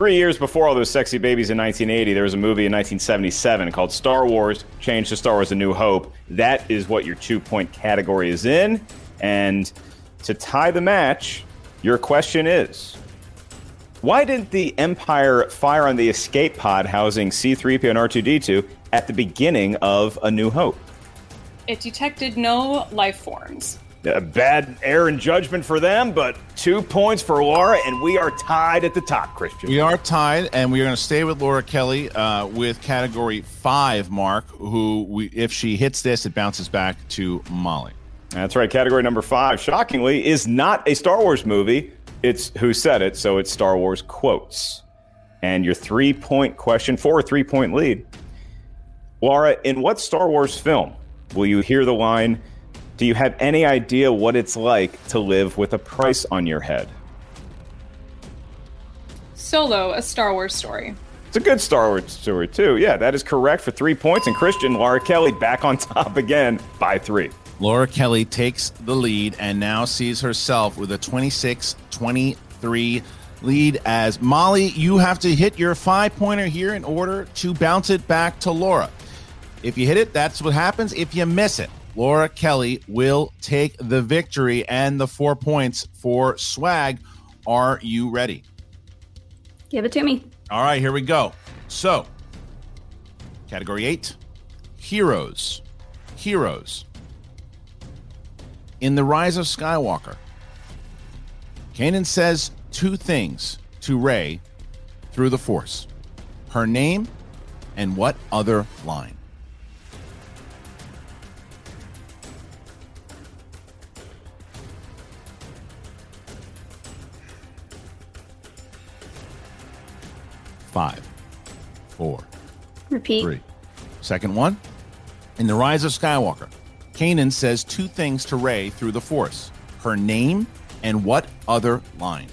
Three years before all those sexy babies in 1980, there was a movie in 1977 called Star Wars, changed to Star Wars A New Hope. That is what your two point category is in. And to tie the match, your question is why didn't the Empire fire on the escape pod housing C3PO and R2D2 at the beginning of A New Hope? It detected no life forms. A bad air and judgment for them, but two points for Laura, and we are tied at the top, Christian. We are tied, and we are going to stay with Laura Kelly uh, with category five, Mark, who, we, if she hits this, it bounces back to Molly. That's right. Category number five, shockingly, is not a Star Wars movie. It's who said it, so it's Star Wars quotes. And your three point question for a three point lead. Laura, in what Star Wars film will you hear the line, Do you have any idea what it's like to live with a price on your head? Solo, a Star Wars story. It's a good Star Wars story, too. Yeah, that is correct for three points. And Christian, Laura Kelly back on top again by three. Laura Kelly takes the lead and now sees herself with a 26 23 lead. As Molly, you have to hit your five pointer here in order to bounce it back to Laura. If you hit it, that's what happens. If you miss it, Laura Kelly will take the victory and the four points for swag. Are you ready? Give it to me. All right, here we go. So, category eight heroes. Heroes. In The Rise of Skywalker, Kanan says two things to Rey through the Force her name and what other line? Five, four, Repeat. three. Second one. In The Rise of Skywalker, Kanan says two things to Rey through the Force her name and what other line?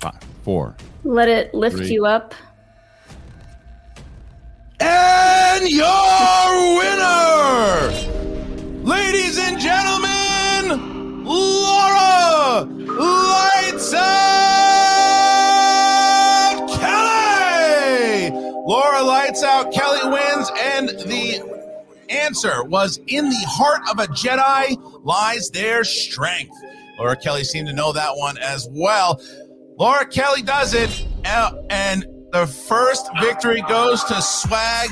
Five, four. Let it lift Three. you up. Answer was in the heart of a Jedi lies their strength. Laura Kelly seemed to know that one as well. Laura Kelly does it, uh, and the first victory goes to Swag.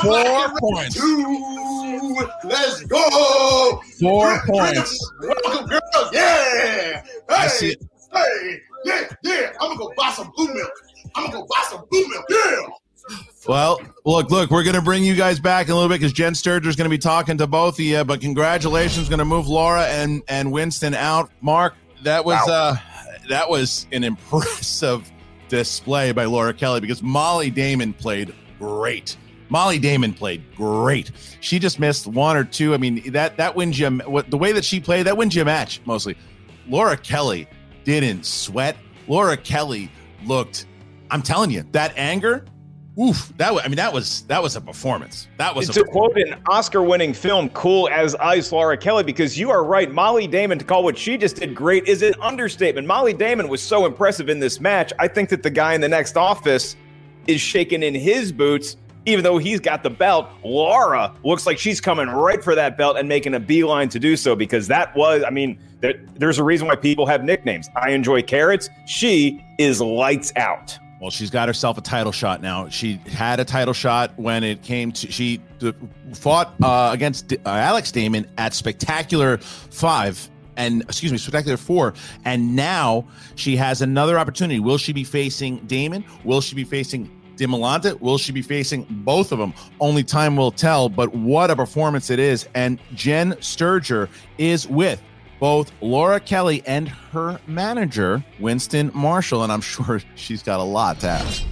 Four points. Two. Let's go. Four points. Welcome, girls. Yeah. I Hey, see it. hey, yeah, yeah. I'm gonna go buy some blue milk. I'm gonna go buy some blue milk. Yeah. Well, look, look, we're going to bring you guys back in a little bit because Jen Sturger's going to be talking to both of you. But congratulations, going to move Laura and and Winston out. Mark, that was uh that was an impressive display by Laura Kelly because Molly Damon played great. Molly Damon played great. She just missed one or two. I mean, that that wins you what the way that she played that wins you a match mostly. Laura Kelly didn't sweat. Laura Kelly looked. I'm telling you, that anger. Oof, that was, I mean, that was that was a performance. That was a to quote an Oscar-winning film, "Cool as Ice," Laura Kelly, because you are right. Molly Damon to call what she just did great is an understatement. Molly Damon was so impressive in this match. I think that the guy in the next office is shaking in his boots, even though he's got the belt. Laura looks like she's coming right for that belt and making a beeline to do so because that was, I mean, there, there's a reason why people have nicknames. I enjoy carrots. She is lights out. Well, she's got herself a title shot now. She had a title shot when it came to she fought uh, against uh, Alex Damon at Spectacular Five and excuse me, Spectacular Four, and now she has another opportunity. Will she be facing Damon? Will she be facing Dimolanta? Will she be facing both of them? Only time will tell. But what a performance it is! And Jen Sturger is with both Laura Kelly and her manager, Winston Marshall. And I'm sure she's got a lot to ask.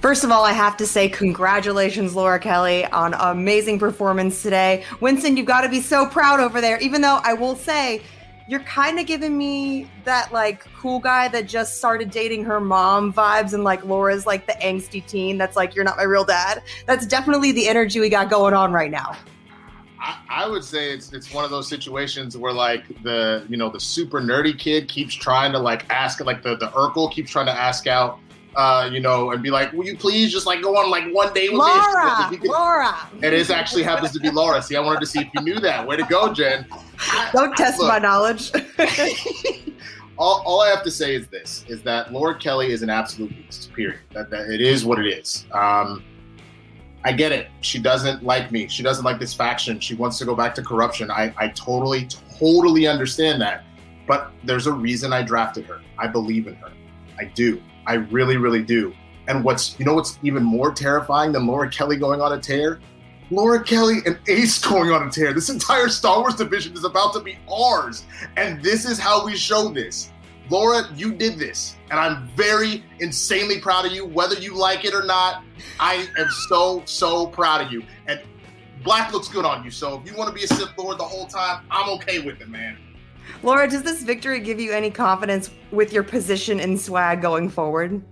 First of all, I have to say congratulations, Laura Kelly, on amazing performance today. Winston, you've got to be so proud over there. Even though I will say, you're kind of giving me that like cool guy that just started dating her mom vibes, and like Laura's like the angsty teen that's like, you're not my real dad. That's definitely the energy we got going on right now. I, I would say it's it's one of those situations where like the you know the super nerdy kid keeps trying to like ask like the the Urkel keeps trying to ask out uh, you know, and be like, "Will you please just like go on like one day with Laura, me?" Could, Laura. And it actually happens to be Laura. See, I wanted to see if you knew that. Way to go, Jen. Don't test Look. my knowledge. all, all I have to say is this: is that Laura Kelly is an absolute beast. Period. That, that it is what it is. Um, I get it. She doesn't like me. She doesn't like this faction. She wants to go back to corruption. I, I totally, totally understand that. But there's a reason I drafted her. I believe in her. I do. I really, really do. And what's you know what's even more terrifying than Laura Kelly going on a tear? Laura Kelly and Ace going on a tear. This entire Star Wars division is about to be ours. And this is how we show this. Laura, you did this. And I'm very insanely proud of you, whether you like it or not. I am so, so proud of you. And black looks good on you. So if you want to be a Sith Lord the whole time, I'm okay with it, man. Laura, does this victory give you any confidence with your position in swag going forward?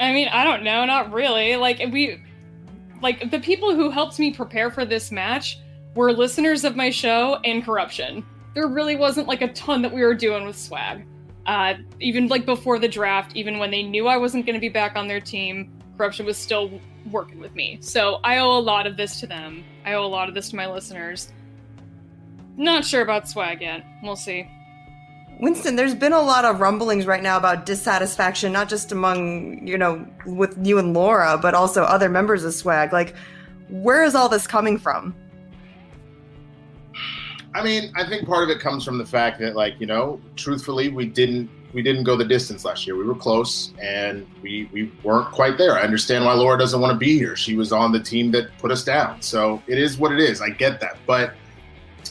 I mean, I don't know, not really. Like we like the people who helped me prepare for this match were listeners of my show and corruption. There really wasn't like a ton that we were doing with swag. Uh, even like before the draft, even when they knew I wasn't going to be back on their team, corruption was still working with me. So I owe a lot of this to them. I owe a lot of this to my listeners. Not sure about swag yet. We'll see. Winston, there's been a lot of rumblings right now about dissatisfaction, not just among, you know, with you and Laura, but also other members of Swag. Like, where is all this coming from? I mean, I think part of it comes from the fact that, like, you know, truthfully, we didn't we didn't go the distance last year. We were close, and we we weren't quite there. I understand why Laura doesn't want to be here. She was on the team that put us down, so it is what it is. I get that, but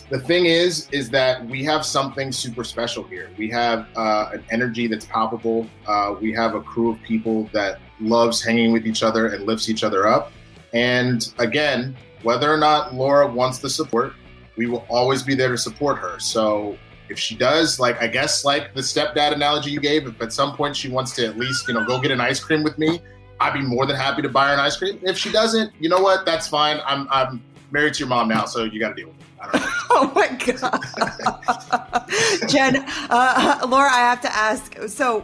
the thing is, is that we have something super special here. We have uh, an energy that's palpable. Uh, we have a crew of people that loves hanging with each other and lifts each other up. And again, whether or not Laura wants the support, we will always be there to support her. So if she does, like I guess like the stepdad analogy you gave, if at some point she wants to at least, you know, go get an ice cream with me, I'd be more than happy to buy her an ice cream. If she doesn't, you know what? That's fine. I'm I'm married to your mom now, so you got to deal with it. Oh my god, Jen, uh, Laura, I have to ask. So,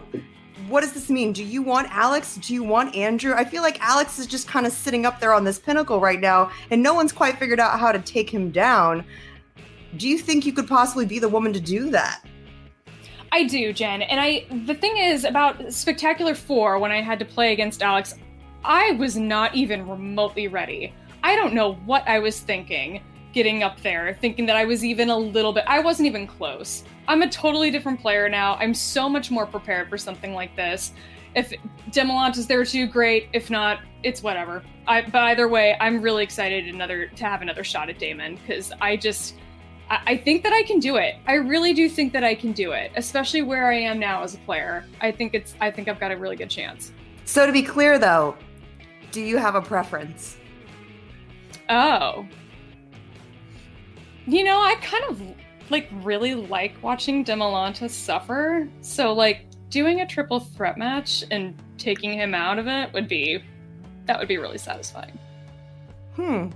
what does this mean? Do you want Alex? Do you want Andrew? I feel like Alex is just kind of sitting up there on this pinnacle right now, and no one's quite figured out how to take him down. Do you think you could possibly be the woman to do that? I do, Jen. And I the thing is about Spectacular 4 when I had to play against Alex, I was not even remotely ready. I don't know what I was thinking getting up there, thinking that I was even a little bit I wasn't even close. I'm a totally different player now. I'm so much more prepared for something like this. If Demolant is there too, great. If not, it's whatever. I, but either way, I'm really excited another to have another shot at Damon because I just I, I think that I can do it. I really do think that I can do it, especially where I am now as a player. I think it's I think I've got a really good chance. So, to be clear though, do you have a preference? Oh. You know, I kind of like really like watching Demolanta suffer. So like doing a triple threat match and taking him out of it would be that would be really satisfying. Hmm.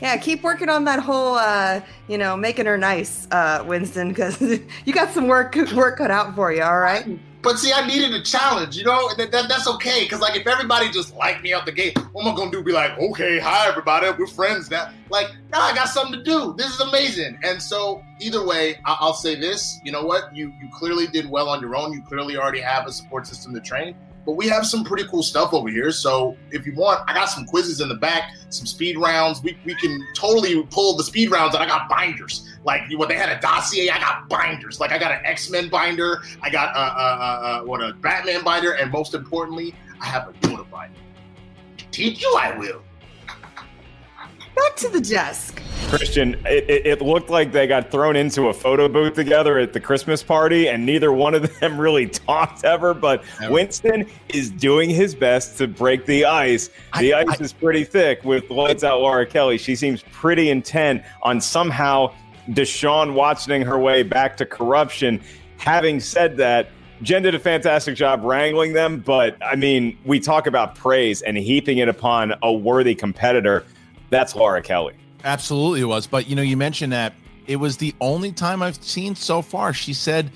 Yeah, keep working on that whole, uh, you know, making her nice, uh, Winston, because you got some work work cut out for you. All right. But see, I needed a challenge, you know. That, that that's okay, because like if everybody just liked me out the gate, what am I gonna do? Be like, okay, hi everybody, we're friends now. Like, no, I got something to do. This is amazing. And so either way, I- I'll say this: you know what? You you clearly did well on your own. You clearly already have a support system to train. But we have some pretty cool stuff over here. So if you want, I got some quizzes in the back, some speed rounds. We, we can totally pull the speed rounds, and I got binders. Like what they had a dossier, I got binders. Like I got an X Men binder, I got uh, uh, uh, uh, what a Batman binder, and most importantly, I have a Yoda binder. Teach you, I will. Back to the desk. Christian, it, it, it, looked like they got thrown into a photo booth together at the Christmas party, and neither one of them really talked ever. But ever. Winston is doing his best to break the ice. The I, ice I, is pretty thick with lights out Laura Kelly. She seems pretty intent on somehow Deshaun Watsoning her way back to corruption. Having said that, Jen did a fantastic job wrangling them, but I mean, we talk about praise and heaping it upon a worthy competitor. That's Laura Kelly. Absolutely, it was. But you know, you mentioned that it was the only time I've seen so far. She said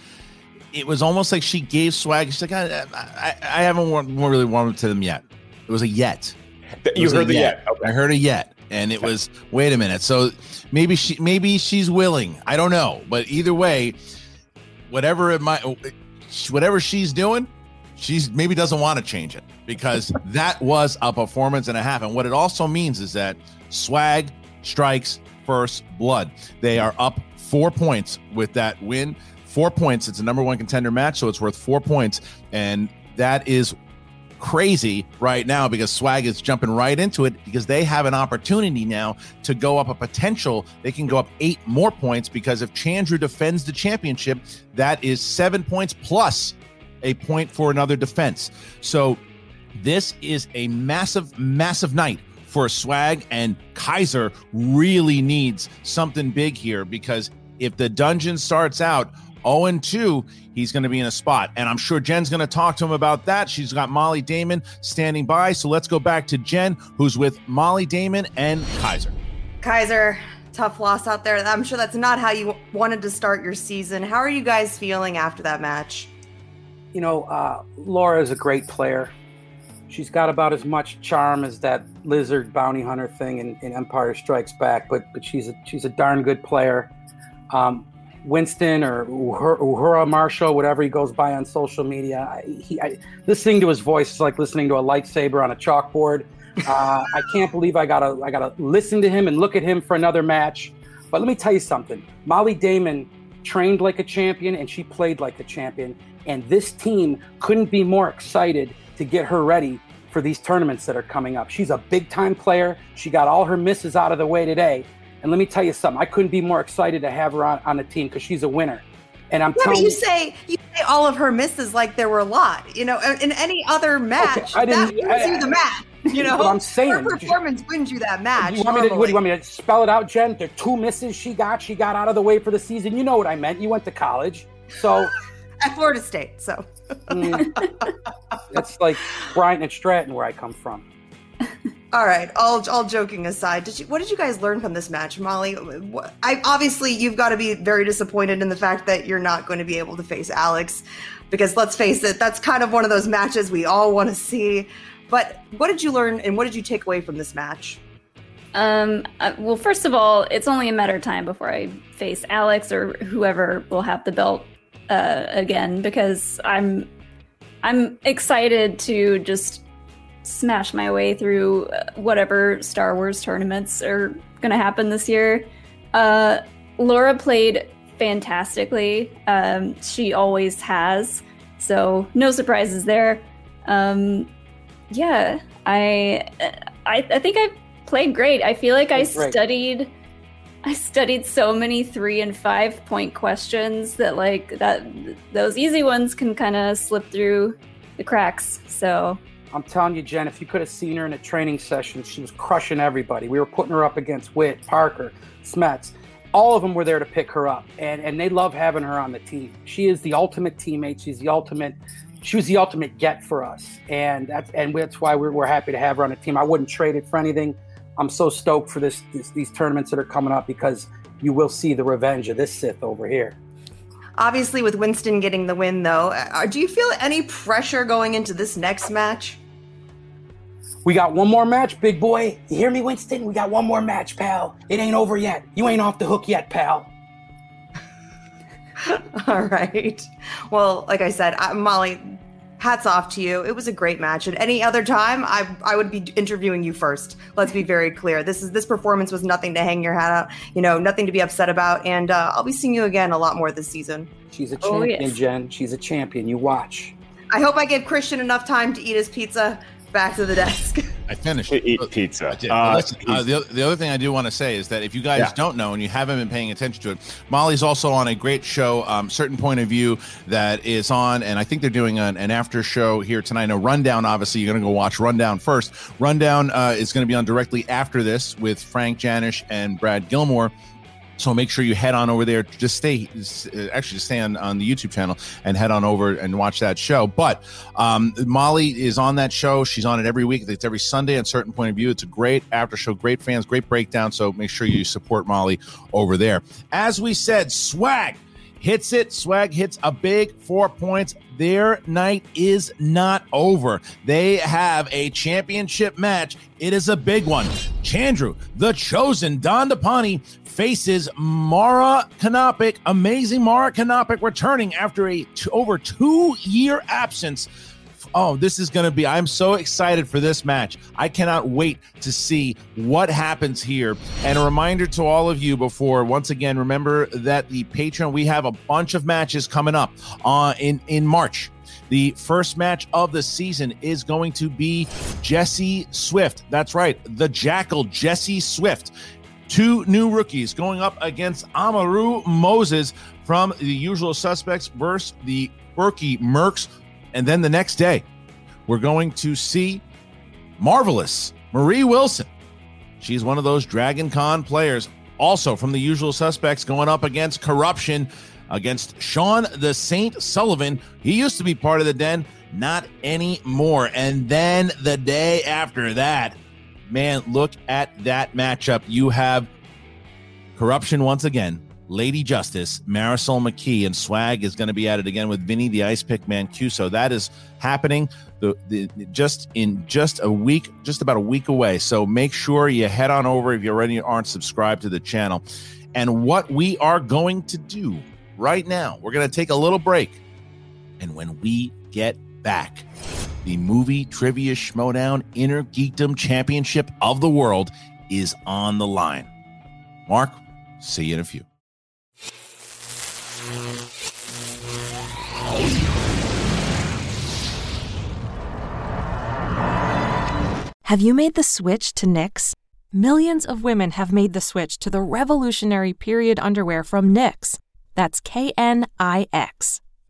it was almost like she gave swag. She's like, I, I, I haven't really wanted to them yet. It was a yet. You heard the yet. yet. Okay. I heard a yet, and it was wait a minute. So maybe she, maybe she's willing. I don't know, but either way, whatever it might, whatever she's doing, she's maybe doesn't want to change it because that was a performance and a half. And what it also means is that swag strikes first blood. They are up four points with that win. Four points. It's a number one contender match, so it's worth four points. And that is crazy right now because Swag is jumping right into it because they have an opportunity now to go up a potential. They can go up eight more points because if Chandru defends the championship, that is seven points plus a point for another defense. So this is a massive, massive night for Swag, and Kaiser really needs something big here because if the dungeon starts out 0 2, he's going to be in a spot. And I'm sure Jen's going to talk to him about that. She's got Molly Damon standing by. So let's go back to Jen, who's with Molly Damon and Kaiser. Kaiser, tough loss out there. I'm sure that's not how you wanted to start your season. How are you guys feeling after that match? You know, uh, Laura is a great player. She's got about as much charm as that lizard bounty hunter thing in, in Empire Strikes Back, but but she's a she's a darn good player. Um, Winston or Uhura Marshall, whatever he goes by on social media, I, he, I, listening to his voice is like listening to a lightsaber on a chalkboard. Uh, I can't believe I gotta I gotta listen to him and look at him for another match. But let me tell you something: Molly Damon trained like a champion and she played like a champion, and this team couldn't be more excited to get her ready for these tournaments that are coming up. She's a big time player. She got all her misses out of the way today. And let me tell you something, I couldn't be more excited to have her on, on the team because she's a winner. And I'm yeah, telling but you say you say all of her misses like there were a lot. You know, in any other match, okay, I didn't, that wins I, you the match. You know, I'm saying her performance wins you that match. You want, me to, what, do you want me to spell it out, Jen? The two misses she got, she got out of the way for the season. You know what I meant. You went to college, so at Florida State. So mm, it's like Bryant and Stratton, where I come from. All right, all all joking aside, did you what did you guys learn from this match, Molly? I obviously you've got to be very disappointed in the fact that you're not going to be able to face Alex because let's face it, that's kind of one of those matches we all want to see. But what did you learn and what did you take away from this match? Um, uh, well, first of all, it's only a matter of time before I face Alex or whoever will have the belt uh, again because I'm I'm excited to just smash my way through uh, whatever Star Wars tournaments are going to happen this year. Uh, Laura played fantastically. Um, she always has, so no surprises there. Um, yeah, I, I, I think I played great. I feel like I studied I studied so many three and five point questions that like that those easy ones can kind of slip through the cracks. So I'm telling you, Jen, if you could have seen her in a training session, she was crushing everybody. We were putting her up against Witt, Parker, Smets. All of them were there to pick her up, and and they love having her on the team. She is the ultimate teammate. She's the ultimate. She was the ultimate get for us, and that's and that's why we're, we're happy to have her on the team. I wouldn't trade it for anything. I'm so stoked for this, this these tournaments that are coming up because you will see the revenge of this Sith over here. Obviously, with Winston getting the win, though, uh, do you feel any pressure going into this next match? We got one more match, big boy. You hear me, Winston? We got one more match, pal. It ain't over yet. You ain't off the hook yet, pal. All right. Well, like I said, I, Molly, hats off to you. It was a great match. At any other time, I I would be interviewing you first. Let's be very clear. This is this performance was nothing to hang your hat out. You know, nothing to be upset about. And uh, I'll be seeing you again a lot more this season. She's a champion, oh, yes. Jen. She's a champion. You watch. I hope I gave Christian enough time to eat his pizza. Back to the desk. I finished. To eat pizza. Uh, Listen, uh, the, the other thing I do want to say is that if you guys Yeah. don't know and you haven't been paying attention to it, Molly's also on a great show, um, Certain Point of View, that is on, and I think they're doing an, an after show here tonight. No, Rundown, obviously, you're going to go watch Rundown first. Rundown uh, is going to be on directly after this with Frank Janish and Brad Gilmore. So make sure you head on over there. Just stay, uh, actually, just stay on, on the YouTube channel and head on over and watch that show. But um, Molly is on that show. She's on it every week. It's every Sunday on Certain Point of View. It's a great after show, great fans, great breakdown. So make sure you support Molly over there. As we said, swag hits it. Swag hits a big four points. Their night is not over. They have a championship match. It is a big one. Chandru, the chosen Don Depani, faces Mara Kanopik. Amazing Mara Kanopik returning after a t- over two year absence. Oh, this is going to be. I'm so excited for this match. I cannot wait to see what happens here. And a reminder to all of you before, once again, remember that the Patreon, we have a bunch of matches coming up uh, in, in March. The first match of the season is going to be Jesse Swift. That's right, the Jackal, Jesse Swift. Two new rookies going up against Amaru Moses from the usual suspects versus the Berkey Mercs. And then the next day, we're going to see Marvelous Marie Wilson. She's one of those Dragon Con players, also from the usual suspects, going up against corruption against Sean the Saint Sullivan. He used to be part of the den, not anymore. And then the day after that, man, look at that matchup. You have corruption once again. Lady Justice, Marisol McKee, and Swag is going to be at it again with Vinny the Ice Pick Mancuso. That is happening the, the just in just a week, just about a week away. So make sure you head on over if you already aren't subscribed to the channel. And what we are going to do right now, we're going to take a little break. And when we get back, the movie trivia schmoedown inner geekdom championship of the world is on the line. Mark, see you in a few. Have you made the switch to Knix? Millions of women have made the switch to the revolutionary period underwear from Nix. That's K N I X.